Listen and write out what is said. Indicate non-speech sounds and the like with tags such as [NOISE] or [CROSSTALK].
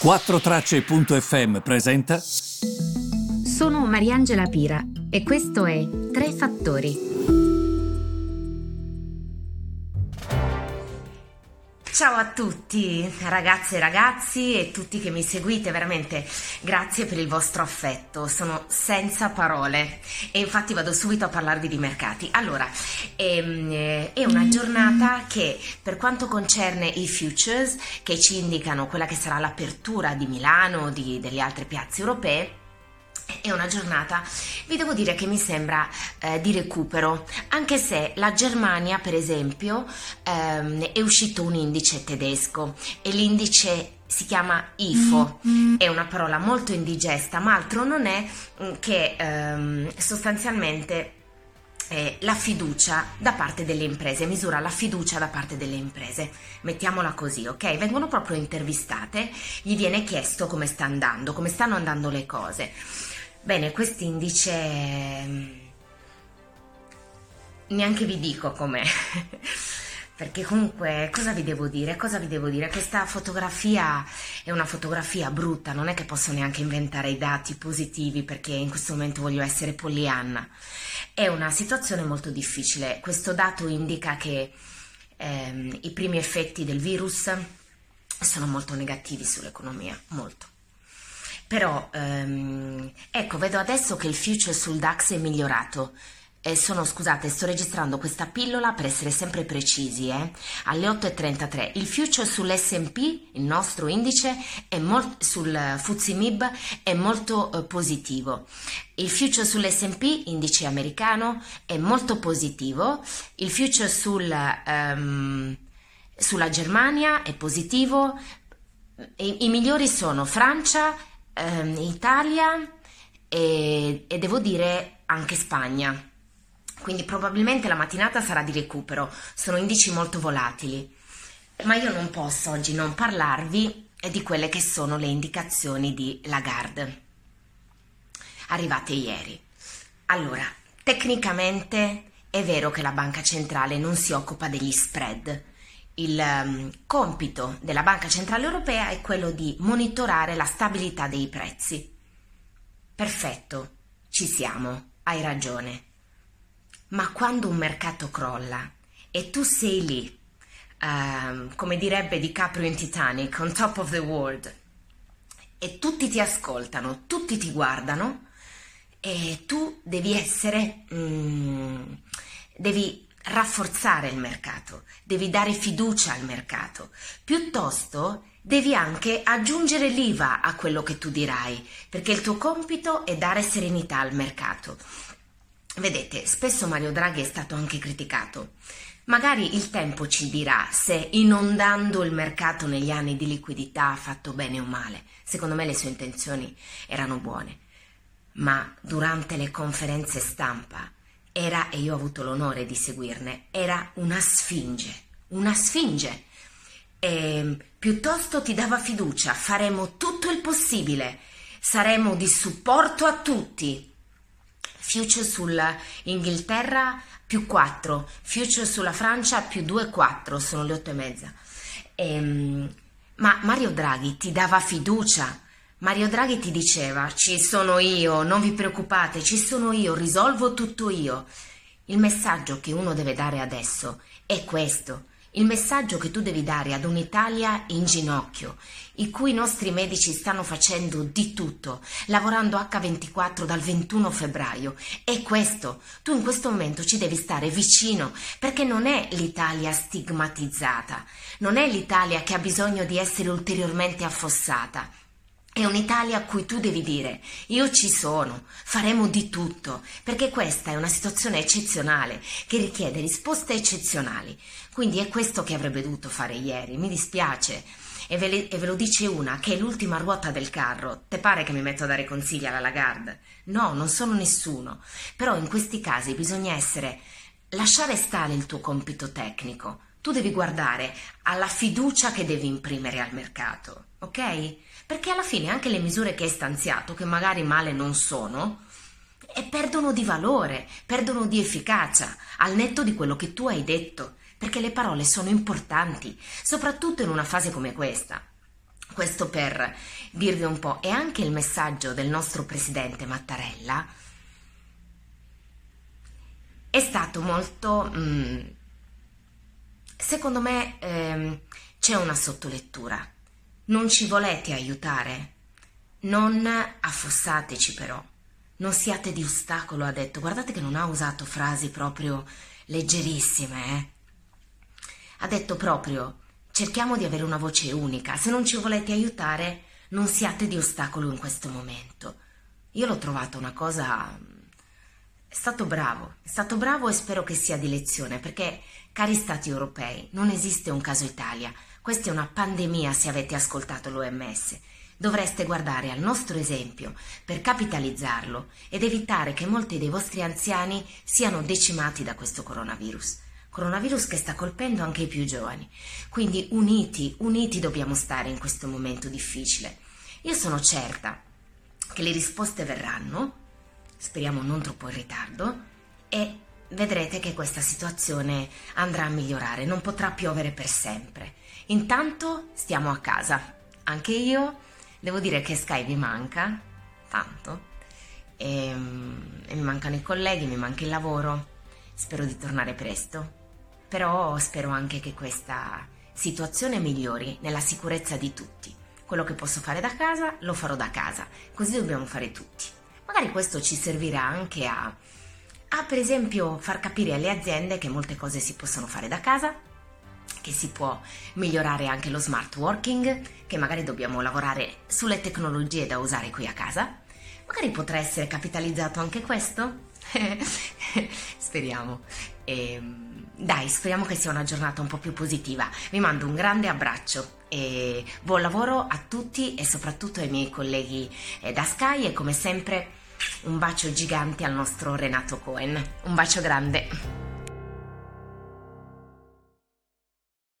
4Tracce.fm presenta. Sono Mariangela Pira e questo è Tre Fattori. Ciao a tutti, ragazze e ragazzi e tutti che mi seguite, veramente grazie per il vostro affetto, sono senza parole e infatti vado subito a parlarvi di mercati. Allora, ehm, è una giornata che per quanto concerne i futures che ci indicano quella che sarà l'apertura di Milano, di, delle altre piazze europee, è una giornata, vi devo dire che mi sembra eh, di recupero, anche se la Germania, per esempio, ehm, è uscito un indice tedesco e l'indice si chiama IFO, è una parola molto indigesta, ma altro non è mm, che ehm, sostanzialmente eh, la fiducia da parte delle imprese, misura la fiducia da parte delle imprese, mettiamola così, ok? Vengono proprio intervistate, gli viene chiesto come sta andando, come stanno andando le cose. Bene, quest'indice mm, neanche vi dico com'è. [LAUGHS] Perché comunque cosa vi devo dire? Cosa vi devo dire? Questa fotografia è una fotografia brutta, non è che posso neanche inventare i dati positivi perché in questo momento voglio essere Pollyanna. È una situazione molto difficile. Questo dato indica che ehm, i primi effetti del virus sono molto negativi sull'economia, molto. Però, ehm, ecco, vedo adesso che il future sul DAX è migliorato. Eh, sono, scusate, sto registrando questa pillola per essere sempre precisi, eh? Alle 8.33. Il future sull'S&P, il nostro indice, è molt- sul FTSE MIB è molto eh, positivo. Il future sull'S&P, indice americano, è molto positivo. Il future sul, um, sulla Germania è positivo. I, I migliori sono Francia, ehm, Italia e, e devo dire anche Spagna. Quindi probabilmente la mattinata sarà di recupero, sono indici molto volatili. Ma io non posso oggi non parlarvi di quelle che sono le indicazioni di Lagarde, arrivate ieri. Allora, tecnicamente è vero che la banca centrale non si occupa degli spread, il um, compito della Banca Centrale Europea è quello di monitorare la stabilità dei prezzi. Perfetto, ci siamo, hai ragione. Ma quando un mercato crolla e tu sei lì, uh, come direbbe DiCaprio in Titanic, on top of the world, e tutti ti ascoltano, tutti ti guardano, e tu devi essere... Mm, devi rafforzare il mercato, devi dare fiducia al mercato, piuttosto devi anche aggiungere l'IVA a quello che tu dirai, perché il tuo compito è dare serenità al mercato. Vedete, spesso Mario Draghi è stato anche criticato. Magari il tempo ci dirà se inondando il mercato negli anni di liquidità ha fatto bene o male. Secondo me le sue intenzioni erano buone. Ma durante le conferenze stampa era, e io ho avuto l'onore di seguirne, era una sfinge, una sfinge. E piuttosto ti dava fiducia, faremo tutto il possibile, saremo di supporto a tutti. Future sull'Inghilterra più 4, future sulla Francia più 2,4, sono le 8 e mezza. E, ehm, ma Mario Draghi ti dava fiducia, Mario Draghi ti diceva ci sono io, non vi preoccupate, ci sono io, risolvo tutto io. Il messaggio che uno deve dare adesso è questo. Il messaggio che tu devi dare ad un'Italia in ginocchio, i cui nostri medici stanno facendo di tutto, lavorando H24 dal 21 febbraio, è questo. Tu in questo momento ci devi stare vicino, perché non è l'Italia stigmatizzata, non è l'Italia che ha bisogno di essere ulteriormente affossata. È un'Italia a cui tu devi dire io ci sono, faremo di tutto, perché questa è una situazione eccezionale che richiede risposte eccezionali. Quindi è questo che avrebbe dovuto fare ieri, mi dispiace. E ve, le, e ve lo dice una che è l'ultima ruota del carro. Te pare che mi metto a dare consigli alla Lagarde? No, non sono nessuno. Però in questi casi bisogna essere lasciare stare il tuo compito tecnico. Tu devi guardare alla fiducia che devi imprimere al mercato, ok? perché alla fine anche le misure che hai stanziato, che magari male non sono, e perdono di valore, perdono di efficacia, al netto di quello che tu hai detto, perché le parole sono importanti, soprattutto in una fase come questa. Questo per dirvi un po'. E anche il messaggio del nostro presidente Mattarella è stato molto... Mm, secondo me ehm, c'è una sottolettura. Non ci volete aiutare? Non affossateci però. Non siate di ostacolo, ha detto. Guardate che non ha usato frasi proprio leggerissime, eh. Ha detto proprio cerchiamo di avere una voce unica. Se non ci volete aiutare, non siate di ostacolo in questo momento. Io l'ho trovata una cosa è stato bravo, è stato bravo e spero che sia di lezione, perché, cari Stati europei, non esiste un caso Italia. Questa è una pandemia se avete ascoltato l'OMS. Dovreste guardare al nostro esempio per capitalizzarlo ed evitare che molti dei vostri anziani siano decimati da questo coronavirus. Coronavirus che sta colpendo anche i più giovani. Quindi uniti, uniti dobbiamo stare in questo momento difficile. Io sono certa che le risposte verranno, speriamo non troppo in ritardo, e vedrete che questa situazione andrà a migliorare, non potrà piovere per sempre. Intanto stiamo a casa, anche io devo dire che Sky vi manca, tanto, e, ehm, e mi mancano i colleghi, mi manca il lavoro, spero di tornare presto, però spero anche che questa situazione migliori nella sicurezza di tutti. Quello che posso fare da casa lo farò da casa, così dobbiamo fare tutti. Magari questo ci servirà anche a, a, per esempio, far capire alle aziende che molte cose si possono fare da casa, che si può migliorare anche lo smart working, che magari dobbiamo lavorare sulle tecnologie da usare qui a casa. Magari potrà essere capitalizzato anche questo? [LAUGHS] Speriamo. E, ehm, dai, speriamo che sia una giornata un po' più positiva. Vi mando un grande abbraccio e buon lavoro a tutti e soprattutto ai miei colleghi eh, da Sky e come sempre un bacio gigante al nostro Renato Cohen. Un bacio grande.